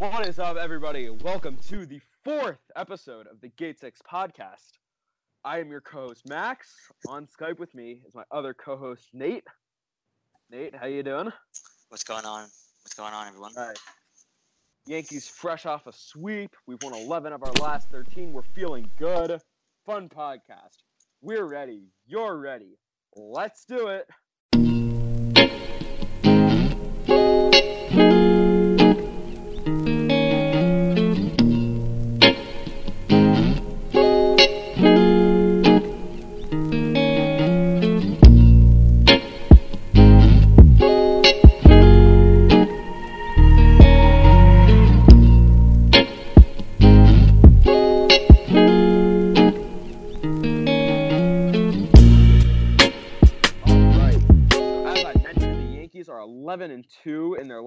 What is up, everybody? Welcome to the fourth episode of the Gate Six podcast. I am your co-host Max. On Skype with me is my other co-host Nate. Nate, how you doing? What's going on? What's going on, everyone? All right. Yankees fresh off a sweep. We've won 11 of our last 13. We're feeling good. Fun podcast. We're ready. You're ready. Let's do it.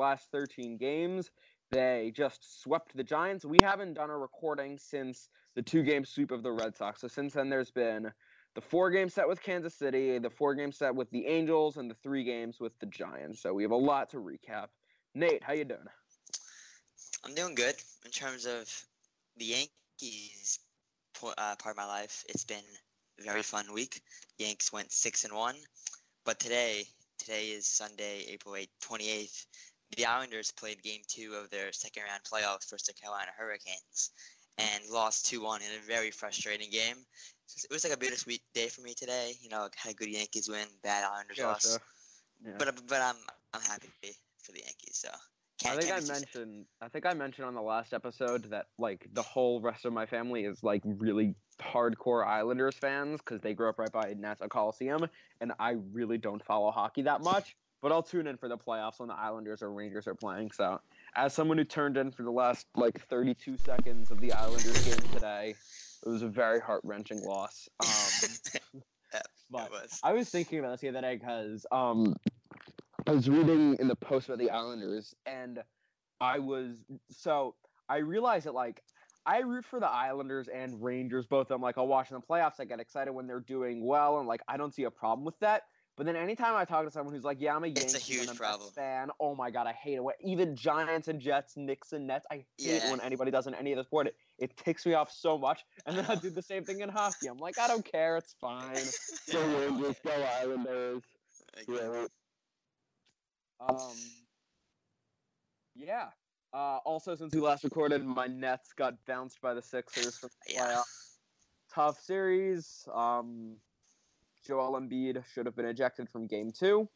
Last 13 games. They just swept the Giants. We haven't done a recording since the two-game sweep of the Red Sox. So since then, there's been the four-game set with Kansas City, the four-game set with the Angels, and the three games with the Giants. So we have a lot to recap. Nate, how you doing? I'm doing good in terms of the Yankees uh, part of my life. It's been a very fun week. Yanks went six and one, but today, today is Sunday, April 8th, 28th. The Islanders played Game Two of their second round playoffs versus the Carolina Hurricanes, and lost two one in a very frustrating game. It was like a bittersweet day for me today. You know, had a good Yankees win, bad Islanders loss. Yeah. But but I'm I'm happy for the Yankees. So I think I can't be too sad. mentioned I think I mentioned on the last episode that like the whole rest of my family is like really hardcore Islanders fans because they grew up right by Nassau Coliseum, and I really don't follow hockey that much. But I'll tune in for the playoffs when the Islanders or Rangers are playing. So, as someone who turned in for the last like 32 seconds of the Islanders game today, it was a very heart wrenching loss. Um, but was. I was thinking about this the other day because um, I was reading in the post about the Islanders, and I was so I realized that like I root for the Islanders and Rangers both. I'm like I'll watch in the playoffs. I get excited when they're doing well, and like I don't see a problem with that. But then anytime I talk to someone who's like, "Yeah, I'm a Yankees It's a huge problem. fan," oh my god, I hate it. When- Even Giants and Jets, Knicks and Nets, I hate it when anybody does in any of the sport. It, it ticks me off so much. And then I do the same thing in hockey. I'm like, I don't care, it's fine. Go Rangers, go Islanders. Okay. Um, yeah. Uh, also, since we last recorded, my Nets got bounced by the Sixers from the Yeah. playoffs. Tough series. Um, Joel Embiid should have been ejected from Game Two.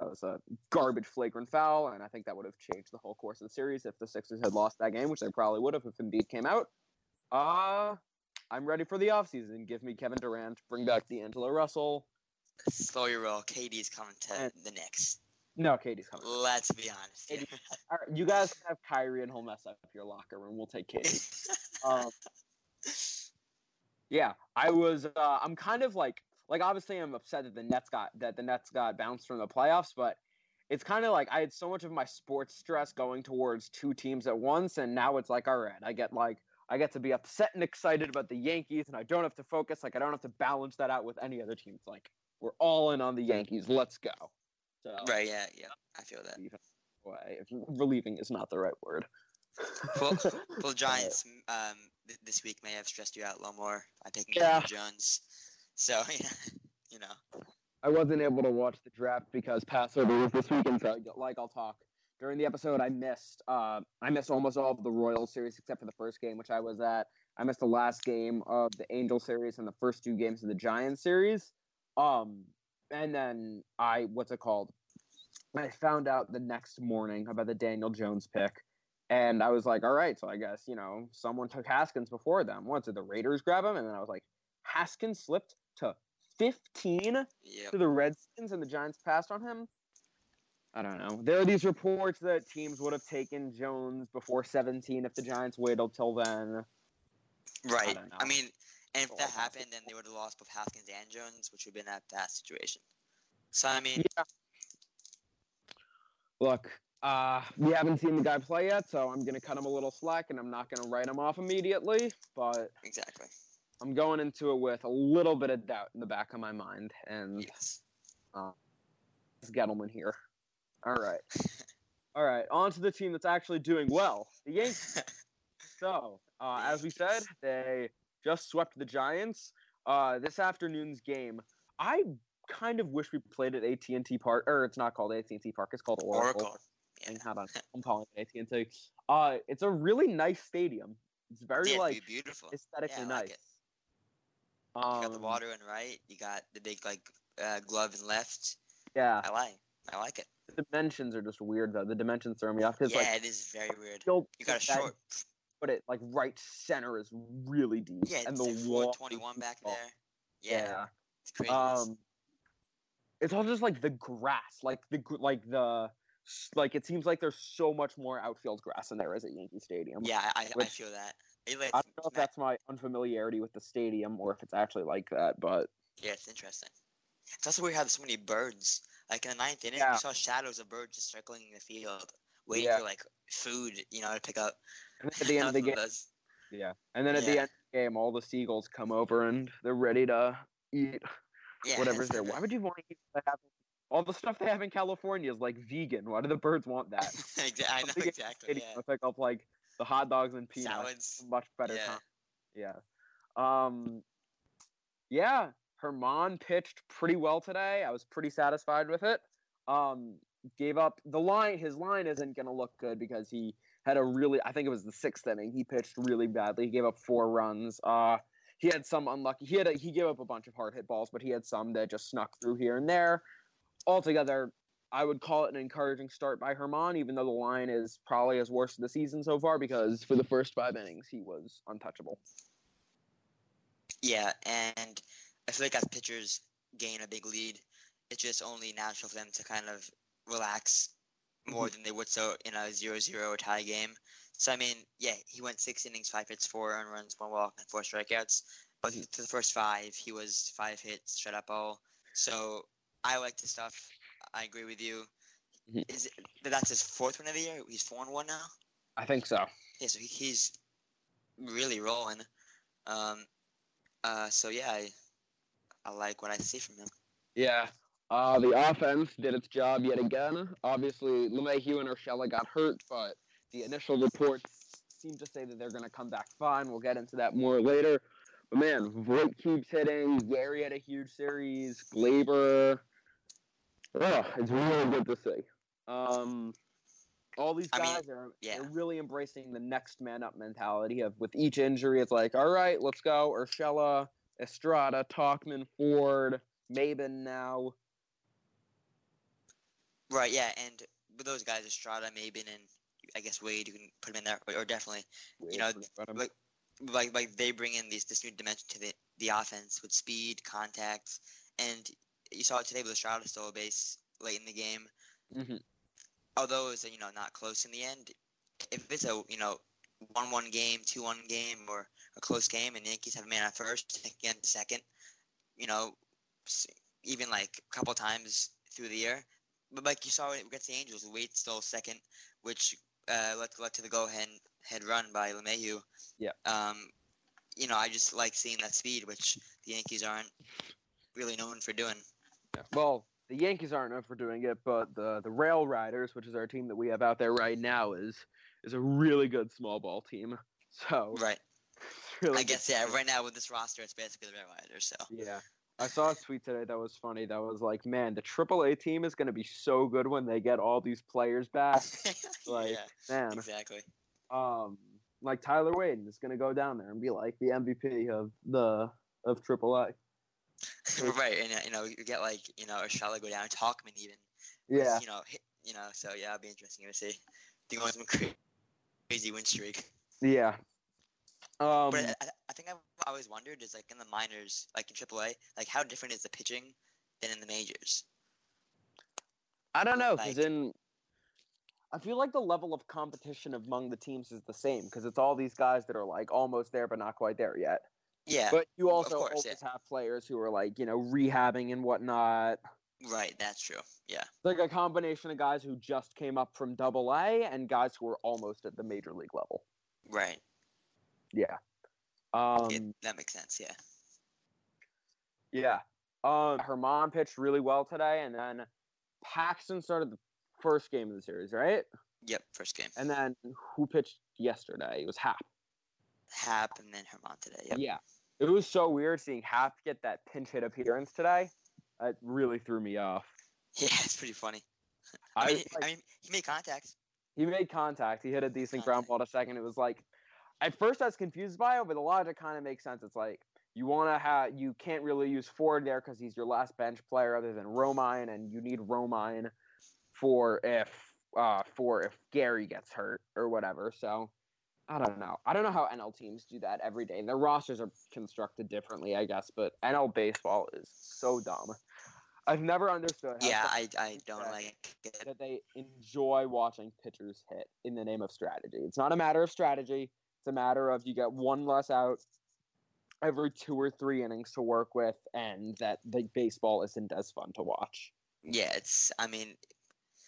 That was a garbage flagrant foul, and I think that would have changed the whole course of the series if the Sixers had lost that game, which they probably would have if Embiid came out. Uh, I'm ready for the offseason. Give me Kevin Durant, bring back D'Angelo Russell. Slow your roll. KD's coming to And- the Knicks. No, KD's coming. Let's be honest. All right, you guys have Kyrie and he'll mess up your locker room. We'll take Katie. um, yeah, I was. Uh, I'm kind of like, like obviously I'm upset that the Nets got that the Nets got bounced from the playoffs, but it's kind of like I had so much of my sports stress going towards two teams at once, and now it's like, all right, I get like I get to be upset and excited about the Yankees, and I don't have to focus. Like I don't have to balance that out with any other teams. Like we're all in on the Yankees. Let's go. So right, yeah, yeah. I feel that. way. Relieving is not the right word. Well, well Giants um, th- this week may have stressed you out a little more by picking Yeah. Jones. So, yeah, you know. I wasn't able to watch the draft because Passover was this weekend, so like I'll talk during the episode. I missed uh, I missed almost all of the Royals series except for the first game, which I was at. I missed the last game of the Angel series and the first two games of the Giants series. Um, and then I what's it called? I found out the next morning about the Daniel Jones pick, and I was like, all right, so I guess you know someone took Haskins before them. What did the Raiders grab him? And then I was like, Haskins slipped to fifteen Yep. to the Redskins and the Giants passed on him. I don't know. There are these reports that teams would have taken Jones before 17 if the Giants waited till then. Right. don't. I, mean, and if that happened, then they would have lost both Haskins and Jones, which would have been a bad situation. So, I mean, Yeah. Look, uh, we haven't seen the guy play yet, so I'm gonna cut him a little slack, and I'm not gonna write him off immediately. But exactly. I'm going into it with a little bit of doubt in the back of my mind, and Yes. It's Gettleman here. All right. All right, on to the team that's actually doing well, the Yankees. so, uh, as we said, they just swept the Giants. Uh, this afternoon's game, I kind of wish we played at AT&T Park, or it's not called AT&T Park, it's called Oracle. Oracle. Yeah. And how about I'm calling it AT&T. Uh, it's a really nice stadium. It's very Yeah, like beautiful. aesthetically Yeah, like nice. it. You got the Um, water in right. You got the big like uh, glove in left. Yeah, I like. I like it. the dimensions are just weird though. The dimensions throw me off because Yeah, like it is very weird. you'll got a short. put it like right center is really deep. Yeah, and it's the like wall 421 back there. Yeah, it's crazy. Um, it's all just like the grass, like the like the like it seems like there's so much more outfield grass than there is at Yankee Stadium. yeah, I, I, I feel that. I don't know if that's my unfamiliarity with the stadium or if it's actually like that, but Yeah, it's interesting. It's also weird how there's so many birds. Like in the ninth inning, Yeah. you saw shadows of birds just circling the field, waiting Yeah. for like food, you know, to pick up. and at the end of the game, yeah, and then at the end of the game, all the seagulls come over and they're ready to eat Yeah, whatever's there. Why would you want to eat have? All the stuff they have in California is like vegan. Why do the birds want that? Exa- I know Something in the exactly. Yeah. pick up like the hot dogs and peanuts. Salads. much better Yeah. time. Yeah. Um yeah, Germán pitched pretty well today. I was pretty satisfied with it. Um gave up the line his line isn't going to look good because he had a really I think it was the 6th inning. He pitched really badly. He gave up 4 runs. Uh he had some unlucky. He had a, he gave up a bunch of hard hit balls, but he had some that just snuck through here and there. Altogether, I would call it an encouraging start by Germán, even though the line is probably his worst of the season so far because for the first five innings he was untouchable. Yeah, and I feel like as pitchers gain a big lead, it's just only natural for them to kind of relax more Mm-hmm. than they would so in a 0-0 tie game. So I mean, yeah, he went six innings, five hits, four earned runs, one walk, and four strikeouts. But Mhm. for the first five, he was five hits, shut up all. So I like the stuff. I agree with you. Mhm. Is it, that's his fourth win of the year? He's four and one now. I think so. Yeah, so he- he's really rolling. Um, uh, so yeah, I, I like what I see from him. Yeah. Uh, the offense did its job yet again. Obviously, LeMahieu and Urshela got hurt, but the initial reports seem to say that they're going to come back fine. We'll get into that more later. But man, Voit keeps hitting. Gary had a huge series. Gleyber. Oh, it's really good to see. Um, all these I mean, guys are yeah. really embracing the next man up mentality of with each injury, it's like, all right, let's go. Urshela, Estrada, Tauchman, Ford, Maybin now. Right, yeah, and with those guys, Estrada, Maybin, and I guess Wade, you can put him in there, or, or definitely You know, like like like they bring in these this new dimension to the the offense with speed, contact, and you saw it today with Estrada still a base late in the game. Mhm. Although it was you know not close in the end, if it's a you know one one game, two one game, or a close game, and the Yankees have a man at first, again second, you know, even like a couple times through the year. But like you saw against the Angels, Wade still second, which uh, led, led to the go ahead head run by LeMahieu. Yeah. Um, you know, I just like seeing that speed, which the Yankees aren't really known for doing. Well, the Yankees aren't known for doing it, but the the Rail Riders, which is our team that we have out there right now, is is a really good small ball team. So Right. really I guess to yeah. Right now with this roster, it's basically the Rail Riders. So. Yeah. I saw a tweet today that was funny. That was like, man, the AAA team is going to be so good when they get all these players back. Like, yeah. Man, Exactly. um, like Tyler Wade is going to go down there and be like the MVP of the of AAA. right, and uh, you know you get like you know Urshela go down, Tauchman even. Yeah. You know, hit, you know. So yeah, it'll be interesting to see. I think it was some cra- crazy win streak. Yeah. Um, But I, I- I think I've always wondered is like in the minors, like in AAA, like how different is the pitching than in the majors? I don't know because like- in I feel like the level of competition among the teams is the same because it's all these guys that are like almost there but not quite there yet. Yeah. But you also course, always yeah. have players who are like you know rehabbing and whatnot. right. That's true. Yeah. It's like a combination of guys who just came up from Double A and guys who are almost at the major league level. Right. Yeah. Um, yeah, that makes sense. Yeah. Yeah. Um, Germán pitched really well today, and then Paxton started the first game of the series, right? Yep, first game. And then who pitched yesterday? It was Happ. Happ and then Germán today. Yep. Yeah. It was so weird seeing Happ get that pinch hit appearance today. It really threw me off. Yeah, it's pretty funny. I, I, mean, was I mean, he made contact. he made contact. He hit a decent ground ball to second. It was like, at first I was confused by it, but the logic kind of makes sense. It's like you want to have, you can't really use Ford there because he's your last bench player other than Romine, and you need Romine for if uh for if Gary gets hurt or whatever. So I don't know. I don't know how NL teams do that every day. Their rosters are constructed differently, I guess, but NL baseball is so dumb. I've never understood how Yeah, I, I don't like it. that they enjoy watching pitchers hit in the name of strategy. It's not a matter of strategy. It's a matter of you get one less out every two or three innings to work with, and that the baseball isn't as fun to watch. Yeah, it's. I mean,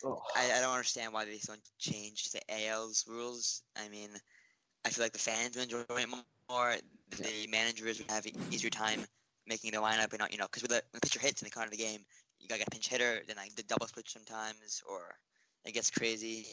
I, I don't understand why they don't change the AL's rules. I mean, I feel like the fans would enjoy it more. The managers would have an easier time making the lineup, and not, you know, because with the when the pitcher hits in the corner of the game, you gotta get a pinch hitter, then like the double switch sometimes, or it gets crazy.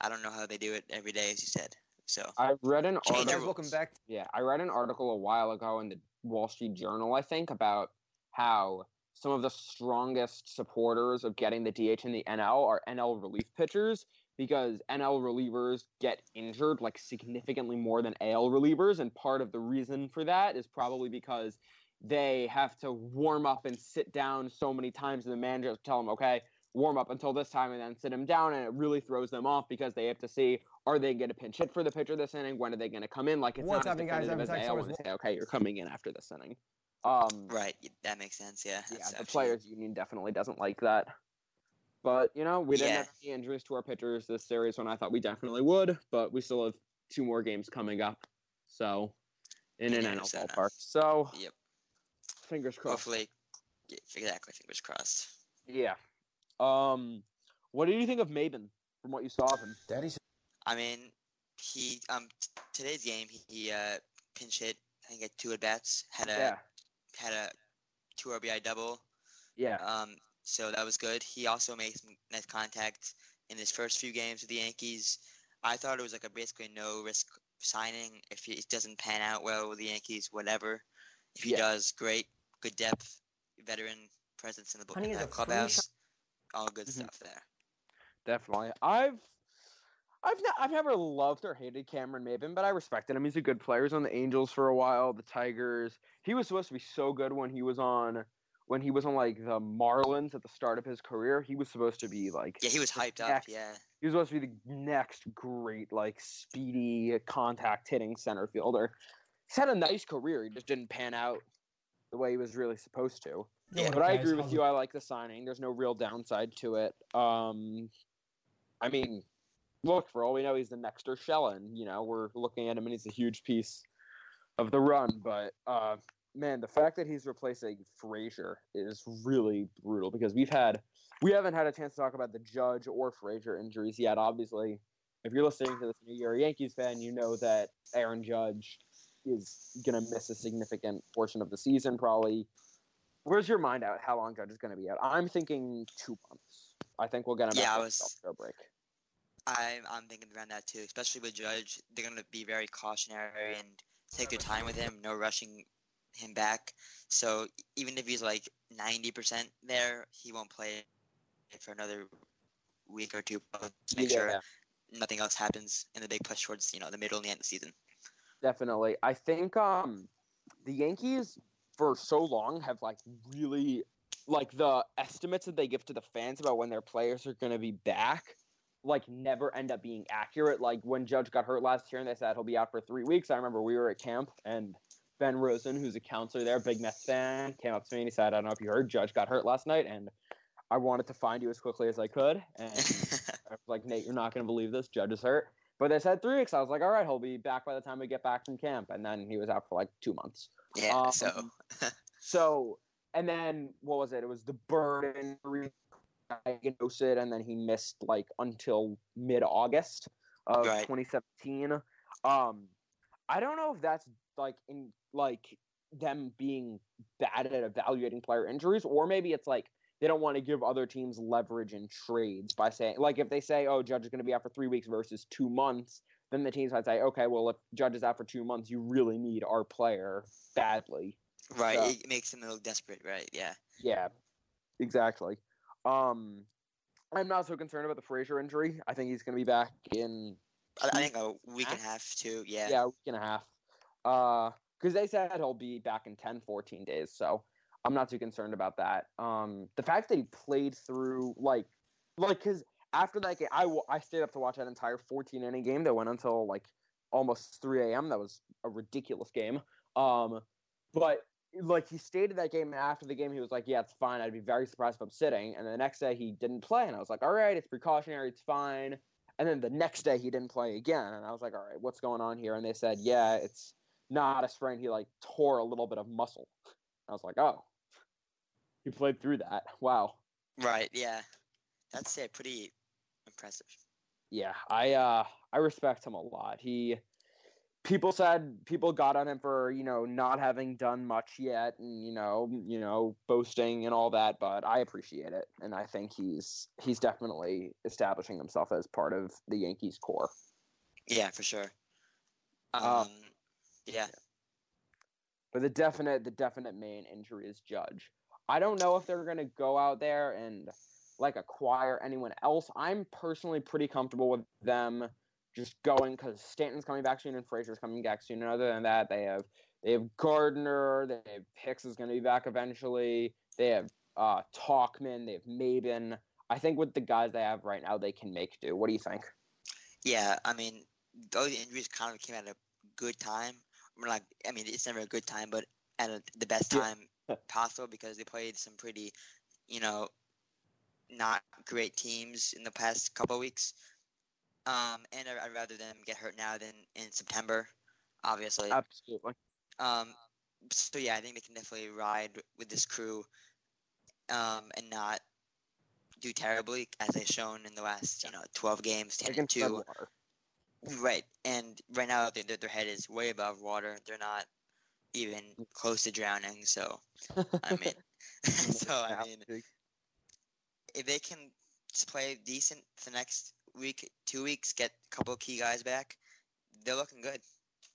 I don't know how they do it every day, as you said. So I read an Change Hey the guys, article. welcome back. Yeah, I read an article a while ago in the Wall Street Journal, I think, about how some of the strongest supporters of getting the DH in the NL are NL relief pitchers because NL relievers get injured like significantly more than AL relievers. And part of the reason for that is probably because they have to warm up and sit down so many times, and the manager will tell them, okay, warm up until this time and then sit them down. And it really throws them off because they have to see are they going to pinch hit for the pitcher this inning? When are they going to come in? Like it's What's not as happening, guys? I'm as AL Suarez. when they say, okay, you're coming in after this inning. Um, right, that makes sense. Yeah. yeah, the actually- players union definitely doesn't like that. But you know, we didn't Yeah. have any injuries to our pitchers this series when I thought we definitely would. But we still have two more games coming up, so in an In NL ballpark. So Yep. fingers crossed. Hopefully, yeah, exactly. Fingers crossed. Yeah. Um, what did you think of Maybin from what you saw of him? Daddy's I mean, he um t- today's game he, he uh pinch hit. I think had two at bats. Had a Yeah, had a two RBI double. yeah, Um, so that was good. He also made some nice contact in his first few games with the Yankees. I thought it was like a basically no risk signing. If it doesn't pan out well with the Yankees, whatever. If he Yeah. does, great, good depth, veteran presence in the, Honey in the clubhouse. All good Mhm. stuff there. definitely. I've. I've, ne- I've never loved or hated Cameron Maybin, but I respected him. He's a good player. He was on the Angels for a while, the Tigers. He was supposed to be so good when he was on when he was on like the Marlins at the start of his career. He was supposed to be like Yeah, he was the hyped up. Yeah, he was supposed to be the next great like speedy contact hitting center fielder. He's had a nice career. He just didn't pan out the way he was really supposed to. Yeah. But I agree with you. I like the signing. There's no real downside to it. Um, I mean, look, for all we know, he's the next Urshela, You know, we're looking at him, and he's a huge piece of the run. But uh, man, the fact that he's replacing Frazier is really brutal because we've had we haven't had a chance to talk about the Judge or Frazier injuries yet. Obviously, if you're listening to this and you're a Yankees fan, you know that Aaron Judge is going to miss a significant portion of the season, probably. Where's your mind out? How long Judge is going to be out? I'm thinking two months. I think we'll get him Yeah, out I was- the break. I'm I'm thinking around that too. Especially with Judge, they're gonna be very cautionary and take their time with him. No rushing him back. So even if he's like ninety percent there, he won't play for another week or two. To make Yeah, sure nothing else happens in the big push towards you know the middle and the end of the season. definitely. I think um, the Yankees for so long have like really like the estimates that they give to the fans about when their players are going to be back like never end up being accurate. Like when Judge got hurt last year and they said he'll be out for three weeks. I remember we were at camp and Ben Rosen, who's a counselor there, big Mets fan, came up to me and he said, "I don't know if you heard, Judge got hurt last night, and I wanted to find you as quickly as I could." And I was like, Nate, you're not going to believe this. Judge is hurt. But they said three weeks. I was like, all right, he'll be back by the time we get back from camp. And then he was out for like two months. yeah. Um, so So, and then what was it? It was the Bird injury, diagnosed and then he missed like until mid August of Right. 2017. Um, I don't know if that's like in like them being bad at evaluating player injuries, or maybe it's like they don't want to give other teams leverage in trades by saying like if they say oh Judge is going to be out for three weeks versus two months, then the teams might say okay well if Judge is out for two months, you really need our player badly. Right. So- it makes them a little desperate. Right. Yeah. Yeah, exactly. Um, I'm not so concerned about the Frazier injury. I think he's going to be back in I, I think a week and a half too. Yeah. yeah, a week and a half. Uh, because they said he'll be back in 10, 14 days. So I'm not too concerned about that. Um, the fact that he played through like, like, because after that game, I, I stayed up to watch that entire 14 inning game that went until like almost 3 a.m. That was a ridiculous game. Um, but like he stayed stated that game after the game, he was like, "Yeah, it's fine. I'd be very surprised if I'm sitting." And the next day, he didn't play, and I was like, "All right, it's precautionary. It's fine." And then the next day, he didn't play again, and I was like, "All right, what's going on here?" And they said, "Yeah, it's not a sprain. He like tore a little bit of muscle." I was like, "Oh, he played through that. Wow." Right. Yeah. That's yeah, pretty impressive. yeah, I uh I respect him a lot. He people said people got on him for, you know, not having done much yet and you know, you know, boasting and all that, but I appreciate it and I think he's he's definitely establishing himself as part of the Yankees core. Yeah, for sure. Um. Uh, yeah. But the definite the definite main injury is Judge. I don't know if they're going to go out there and like acquire anyone else. I'm personally pretty comfortable with them just going because Stanton's coming back soon and Frazier's coming back soon. And other than that, they have they have Gardner, they have Hicks is going to be back eventually. They have uh, Tauchman, they have Maybin. I think with the guys they have right now, they can make do. What do you think? Yeah. I mean, those injuries kind of came at a good time. We're like, I mean, it's never a good time, but at a, the best Yeah. time possible because they played some pretty, you know, not great teams in the past couple of weeks. Um, and I- I'd rather them get hurt now than in September, obviously. Absolutely. Um, so yeah, I think they can definitely ride with this crew, um, and not do terribly as they've shown in the last you know twelve games, ten and two. water. Right, and right now their, their- their head is way above water. They're not even close to drowning. So I mean, so I mean, if they can play decent the next week, two weeks, get a couple of key guys back, they're looking good.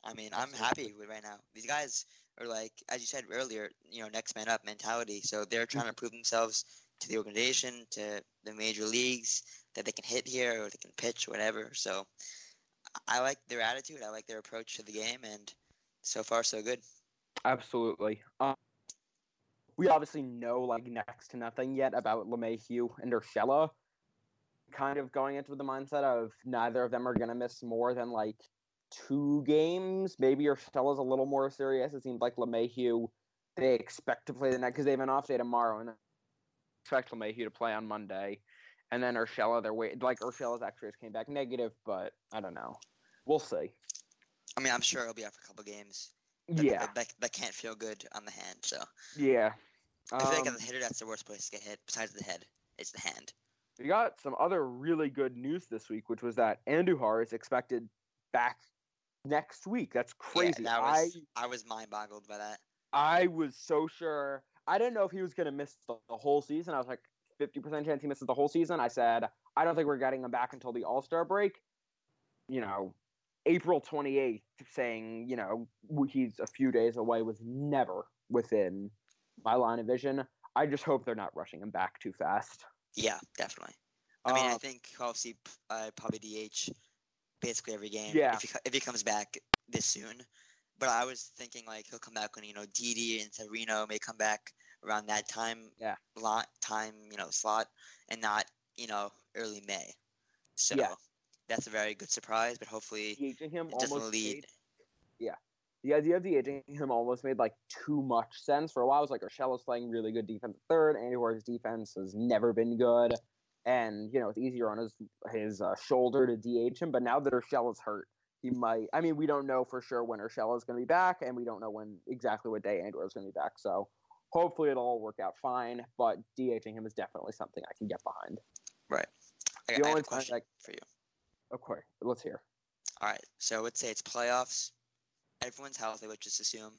I mean, I'm happy with right now. These guys are like, as you said earlier, you know, next man up mentality. So they're trying to mm-hmm. prove themselves to the organization, to the major leagues, that they can hit here or they can pitch, whatever. So I like their attitude. I like their approach to the game, and so far so good. Absolutely. Um, we obviously know like next to nothing yet about LeMahieu and Urshela. Kind of going into the mindset of neither of them are going to miss more than like two games. Maybe Urshela's a little more serious. It seems like LeMahieu, they expect to play the next because they have an off day tomorrow and expect LeMahieu to play on Monday. And then Urshela, they're wait like Urshela's X-rays came back negative, but I don't know. We'll see. I mean, I'm sure he'll be out for a couple games. That, Yeah, That, that, that can't feel good on the hand. So yeah. I feel like Um, as a hitter, that's the worst place to get hit. Besides the head, it's the hand. We got some other really good news this week, which was that Andujar is expected back next week. That's crazy. Yeah, that I was I was mind boggled by that. I was so sure. I didn't know if he was going to miss the, the whole season. I was like, 50% chance he misses the whole season. I said, I don't think we're getting him back until the All Star break. You know, April 28th, saying, you know, he's a few days away was never within my line of vision. I just hope they're not rushing him back too fast. Yeah, definitely. I mean, I Uh, think he'll see uh, probably DH basically every game. Yeah. If he, if he comes back this soon. But I was thinking like he'll come back when you know Didi and Severino may come back around that time. Yeah. Lot time you know slot and not you know early May. So Yeah. That's a very good surprise. But hopefully DHing him it doesn't almost lead. made, yeah. The idea of the DHing him almost made like too much sense. For a while, it was like Urshela's playing really good defense at third. Andujar's defense has never been good, and you know it's easier on his his uh, shoulder to DH him. But now that Urshela's hurt, he might. I mean, we don't know for sure when Urshela's going to be back, and we don't know when exactly what day Andujar is going to be back. So hopefully it'll all work out fine. But DHing him is definitely something I can get behind. I, The I have only a time, question like- for you. Okay, let's hear. All right, so let's say it's playoffs. Everyone's healthy, let's just assume,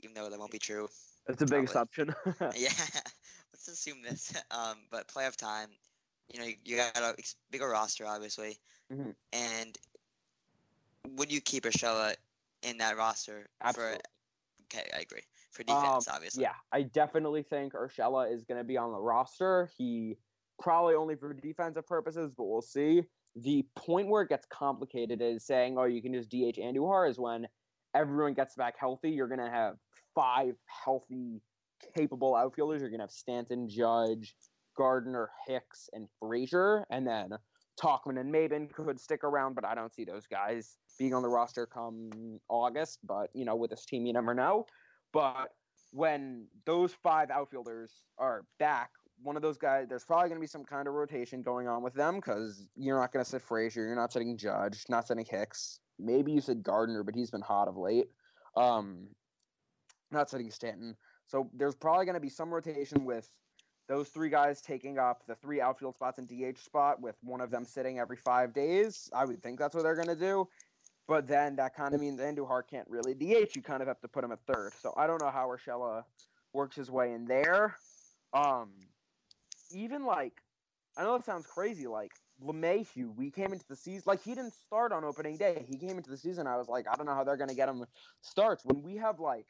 even though that won't be true. It's a big Probably. assumption. yeah. Let's assume this. Um, but playoff time, you know, you got a bigger roster, obviously, mm-hmm. and would you keep Urshela in that roster? Absolutely. For, okay, I agree. For defense, um, obviously. Yeah, I definitely think Urshela is going to be on the roster. He probably only for defensive purposes, but we'll see. The point where it gets complicated is saying, oh, you can just DH Andujar is when everyone gets back healthy. You're going to have five healthy, capable outfielders. You're going to have Stanton, Judge, Gardner, Hicks, and Frazier. And then Tauchman and Maybin could stick around, but I don't see those guys being on the roster come August. But, you know, with this team, you never know. But when those five outfielders are back, one of those guys, there's probably going to be some kind of rotation going on with them because you're not going to sit Frazier, you're not sitting Judge, not sitting Hicks. Maybe you said Gardner, but he's been hot of late. Um, not sitting Stanton. So there's probably going to be some rotation with those three guys taking up the three outfield spots and DH spot, with one of them sitting every five days. I would think that's what they're going to do. But then that kind of means Andujar can't really DH. You kind of have to put him at third. So I don't know how Urshela works his way in there. Um, even like, I know it sounds crazy. Like LeMahieu, we came into the season like he didn't start on opening day. He came into the season. I was like, I don't know how they're gonna get him starts when we have like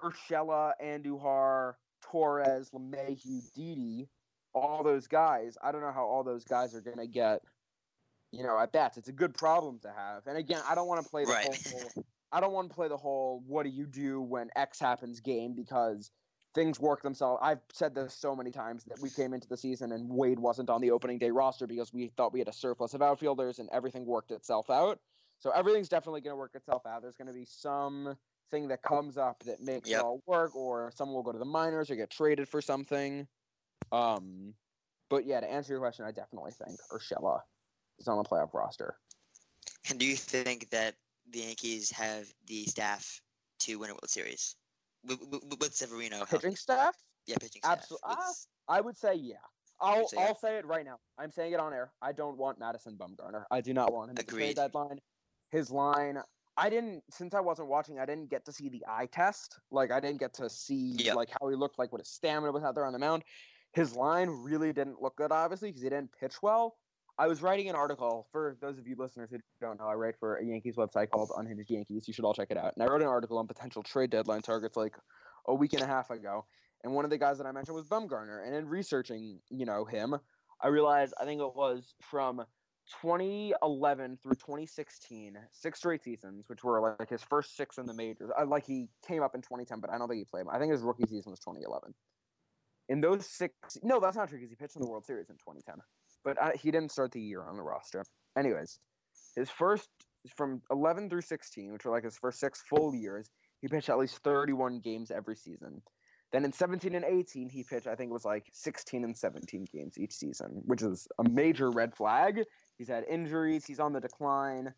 Urshela, Andujar, Torres, LeMahieu, Didi, all those guys. I don't know how all those guys are gonna get, you know, at bats. It's a good problem to have. And again, I don't want to play the Right. whole. I don't want to play the whole "what do you do when X happens" game because things work themselves. I've said this so many times that we came into the season and Wade wasn't on the opening day roster because we thought we had a surplus of outfielders and everything worked itself out. So everything's definitely going to work itself out. There's going to be some thing that comes up that makes Yep. it all work, or someone will go to the minors or get traded for something. Um, but yeah, to answer your question, I definitely think Urshela is on the playoff roster. And do you think that the Yankees have the staff to win a World Series with, with, with Severino? Pitching staff, Yeah, pitching staff. Absol- with- ah, I would say yeah. I'll say. I'll say it right now. I'm saying it on air. I don't want Madison Bumgarner. I do not want him at the trade Agreed. deadline. His line. I didn't since I wasn't watching. I didn't get to see the eye test. Like I didn't get to see Yep. like how he looked like what his stamina was out there on the mound. His line really didn't look good, obviously, because he didn't pitch well. I was writing an article for those of you listeners who don't know. I write for a Yankees website called Unhinged Yankees. You should all check it out. And I wrote an article on potential trade deadline targets like a week and a half ago. And one of the guys that I mentioned was Bumgarner. And in researching, you know, him, I realized I think it was from 2011 through 2016, six straight seasons, which were like his first six in the majors. I, like he came up in 2010, but I don't think he played. I think his rookie season was 2011. In those six, no, that's not true because he pitched in the World Series in 2010, but I, he didn't start the year on the roster. Anyways, his first from 11 through 16, which were like his first six full years, he pitched at least 31 games every season. Then in 17 and 18, he pitched, I think it was like 16 and 17 games each season, which is a major red flag. He's had injuries, he's on the decline.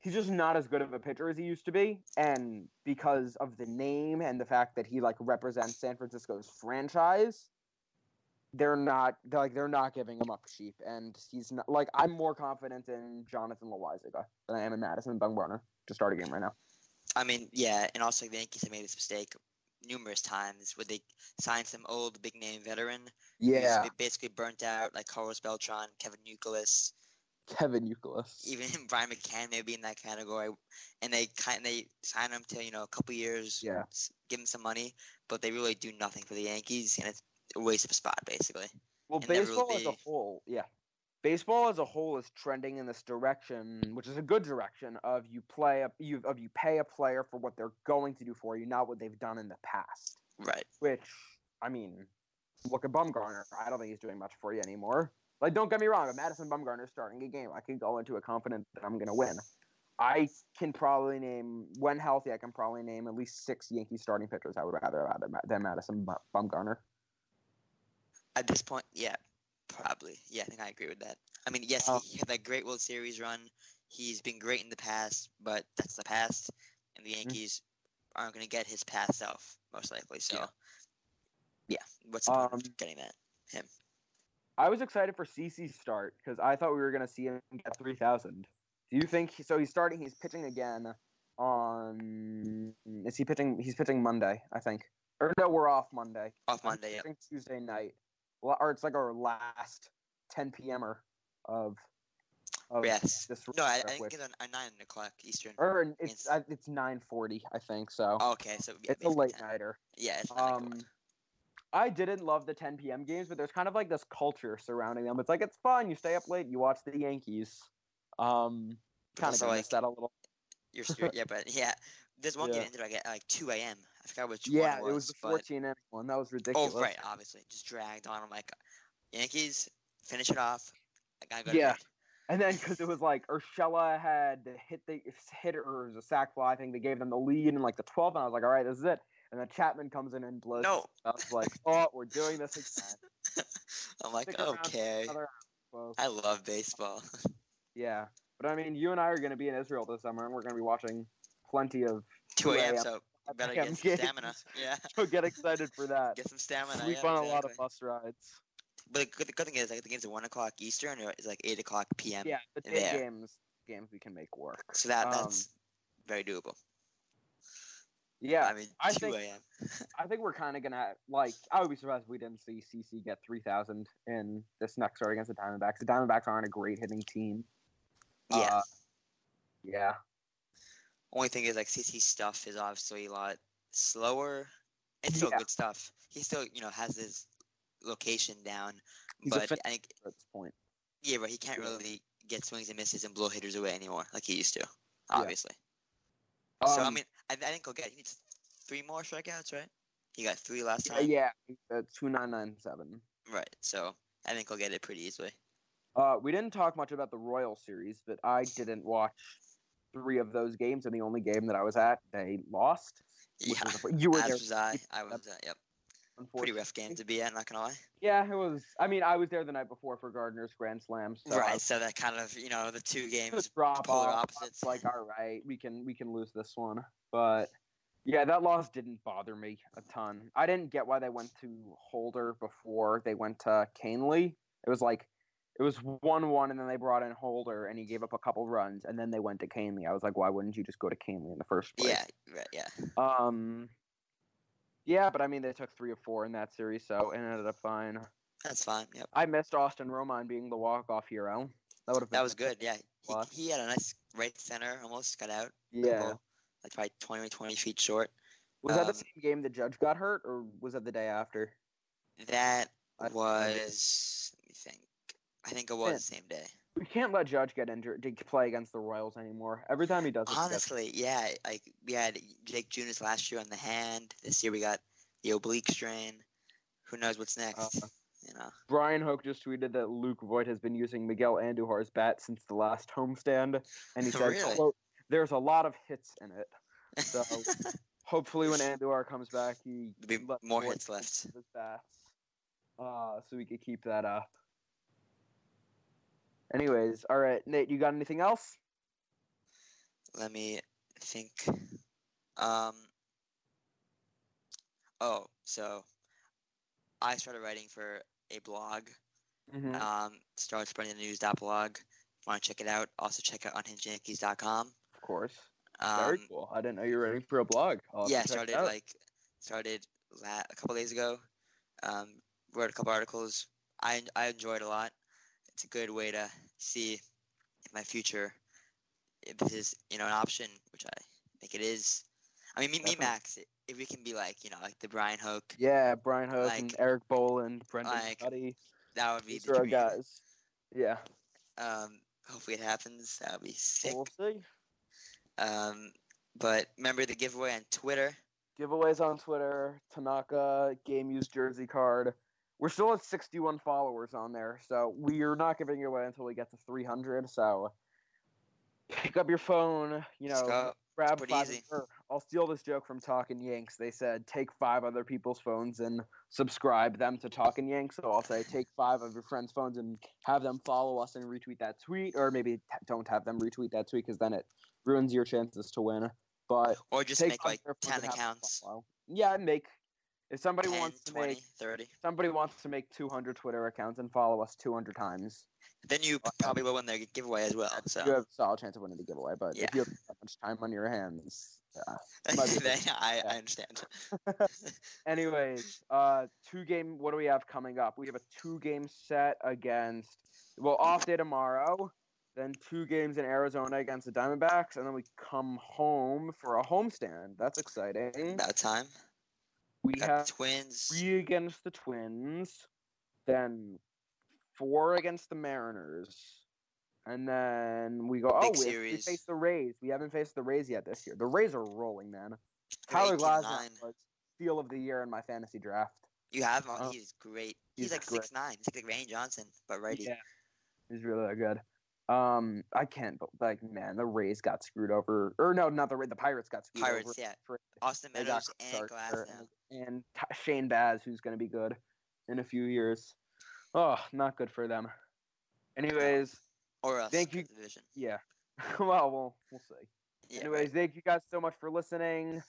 He's just not as good of a pitcher as he used to be. And because of the name and the fact that he like represents San Francisco's franchise, they're not they're like they're not giving him up cheap. And he's not like I'm more confident in Jonathan Loaisiga than I am in Madison Bumgarner to start a game right now. I mean, yeah, and also the Yankees have made this mistake numerous times where they signed some old big name veteran ba- basically burnt out, like Carlos Beltran, Kevin Youkilis, Kevin Youkilis. even Brian McCann may be in that category, and they kind they sign him to you know a couple years, Yeah. give him some money, but they really do nothing for the Yankees, and it's a waste of a spot basically. Well, and baseball as a whole, yeah. Baseball as a whole is trending in this direction, which is a good direction of you play a, you of you pay a player for what they're going to do for you, not what they've done in the past. Right. Which, I mean, look at Bumgarner. I don't think he's doing much for you anymore. Like, don't get me wrong. If Madison Bumgarner is starting a game, I can go into it confident that I'm going to win. I can probably name, when healthy, I can probably name at least six Yankee starting pitchers I would rather have than Madison Bumgarner. At this point, yeah, probably. Yeah, I think I agree with that. I mean, yes, he, had that great World Series run. He's been great in the past, but that's the past, and the Mm-hmm. Yankees aren't going to get his past self most likely. So, Yeah. yeah, what's the point Um, of getting that? Him. I was excited for CC's start because I thought we were going to see him get 3,000. Do you think so? He's starting. He's pitching again on. Is he pitching? He's pitching Monday, I think. Or no, we're off Monday. Off Monday. Yep. Tuesday night. Or it's like our last 10 p.m.er of. of Yes. This No, I, I think it's at nine o'clock Eastern. Or it's It's- uh, it's 9:40, I think. So Oh, okay, so yeah, it's a late 10. nighter. Yeah, it's Um. I didn't love the 10 p.m. games, but there's kind of like this culture surrounding them. It's like it's fun. You stay up late, you watch the Yankees. Um, kind of like, that a little. You're, yeah, but yeah, there's one Yeah. game ended like at like two a.m. I forgot which Yeah, one it was the but- 14 inning one. That was ridiculous. Oh, ridiculous. right, obviously, just dragged on. I'm like, Yankees finish it off. I gotta go Yeah. And then because it was like Urshela had hit the hit or was a sack fly, I think they gave them the lead in like the 12, and I was like, all right, this is it. And then Chapman comes in and blows. No, I was like, oh, we're doing this again. I'm like, Stick okay. I love baseball. Yeah, but I mean, you and I are going to be in Israel this summer, and we're going to be watching plenty of. 2 a.m. 2 So you better get some stamina. Yeah, So get excited for that. get some stamina. Sleep yeah, on a lot of bus rides. But the good, the good thing is, like, the game's at one o'clock Eastern, or it's like eight o'clock p.m. Yeah, the day games games we can make work. So that Um, that's very doable. Yeah, I mean, I 2 think- a.m. I think we're kind of gonna like. I would be surprised if we didn't see CC get three thousand in this next start against the Diamondbacks. The Diamondbacks aren't a great hitting team. Yeah. Uh, yeah. Only thing is, like, CC stuff is obviously a lot slower. It's still Yeah. good stuff. He still, you know, has his location down, He's but I think, At this point. yeah, but he can't really get swings and misses and blow hitters away anymore like he used to. Yeah. Obviously. so I Um, mean, I, I think he'll get. He needs three more strikeouts, right? He got three last time. yeah, uh, two nine nine seven. Right. So I think he'll get it pretty easily. Uh, we didn't talk much about the Royal series, but I didn't watch three of those games, and the only game that I was at, they lost. Yeah. was a- you were As there, was I. I was. Uh, yep. Pretty rough game to be at. Not gonna lie. Yeah, it was. I mean, I was there the night before for Gardner's Grand Slam. So right. So that kind of, you know, the two games. drop polar off. opposites. Like, all right, we can we can lose this one, but yeah, that loss didn't bother me a ton. I didn't get why they went to Holder before they went to Kahnle. It was like it was one one, and then they brought in Holder, and he gave up a couple runs, and then they went to Kahnle. I was like, why wouldn't you just go to Kahnle in the first place? Yeah. Right. Yeah. Um. Yeah, but I mean, they took three or four in that series, so it ended up fine. That's fine. Yep. I missed Austin Romine being the walk off hero. That would have That was good. Yeah. He, he had a nice right center. Almost got out. Yeah. Couple, like probably 20, 20 feet short. Was that the Um, same game the judge got hurt, or was that the day after? That was. Let me think. I think it was Man. the same day. We can't let Judge get injured to play against the Royals anymore. Every time he does it, Honestly, yeah. Like we had Jake Junis last year on the hand. This year we got the oblique strain. Who knows what's next? Uh, you know. Bryan Hoch just tweeted that Luke Voit has been using Miguel Andujar's bat since the last homestand, and he said, Really? quote, "There's a lot of hits in it." So hopefully, when Andujar comes back, he more hits left. His bats, uh, so we could keep that up. Anyways, all right, Nate, you got anything else? Let me think. Um. Oh, so I started writing for a blog. Mm-hmm. Um, started spreading the news.blog. If you want to check it out, also check out unhingedyankees.com. of course. Um, Very cool. I didn't know you were writing for a blog. I'll yeah, started like started la- a couple days ago. Um, wrote a couple articles. I I enjoyed a lot. It's a good way to see in my future if this is you know an option, which I think it is. I mean, me, me Max, if we can be like you know like the Bryan Hoch, Yeah, Bryan Hoch and Erik Boland, Brendan like, that would be These the dream. guys. Yeah, Um, hopefully it happens. That would be sick. we'll see. Um, but remember the giveaway on Twitter. Giveaways on Twitter, Tanaka, game use jersey card. We're still at 61 followers on there, so we're not giving it away until we get to 300. So pick up your phone, you know, go. grab five. easy. I'll steal this joke from Talking Yanks. They said take five other people's phones and subscribe them to Talking Yanks. So I'll say take five of your friends' phones and have them follow us and retweet that tweet, or maybe t- don't have them retweet that tweet because then it ruins your chances to win. But Or just make like of their phones 10 and have them accounts. Yeah, make if somebody 10, wants to 20, make 30. somebody wants to make 200 Twitter accounts and follow us 200 times. Then you probably will win their giveaway as well. So You have a solid chance of winning the giveaway, but Yeah. if you have that much time on your hands. Yeah. Then I, I understand. Anyways, uh, two game. What do we have coming up? We have a two game set against. Well, off day tomorrow. Then two games in Arizona against the Diamondbacks, and then we come home for a homestand. That's exciting. About time. We have Twins. three against the Twins, then four against the Mariners, and then we go. oh, Big we, we face the Rays. We haven't faced the Rays yet this year. The Rays are rolling, man. Tyler Glasnow was steal of the year in my fantasy draft. You have him. Oh. He's great. He's, He's like six nine. He's like Randy Johnson, but righty. Yeah, he's really good. Um, I can't, but like, man, the Rays got screwed over, or no, not the Rays. The Pirates got screwed Pirates, over. yeah. for- Austin Meadows and Glass and, and T- Shane Baz, who's going to be good in a few years. Oh, not good for them. Anyways, Or us. Thank you. Division. yeah. well, we'll we'll see. Yeah, Anyways, right. thank you guys so much for listening.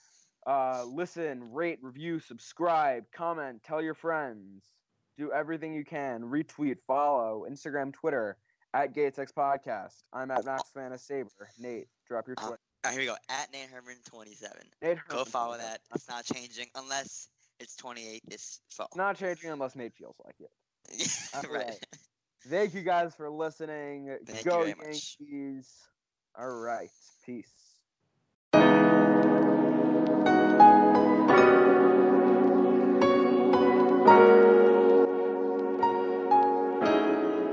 Uh, listen, rate, review, subscribe, comment, tell your friends. Do everything you can. Retweet, follow, Instagram, Twitter at Gate Six Podcast. I'm at Max Mannis Saber. Nate, drop your Twitter. Uh, here we go. At Nate Herman 27. Nate Herman. Go follow that. It's not changing unless it's 28 this fall. Not changing unless Nate feels like it. right. right. Thank you guys for listening. Thank go Yankees. Much. All right. Peace.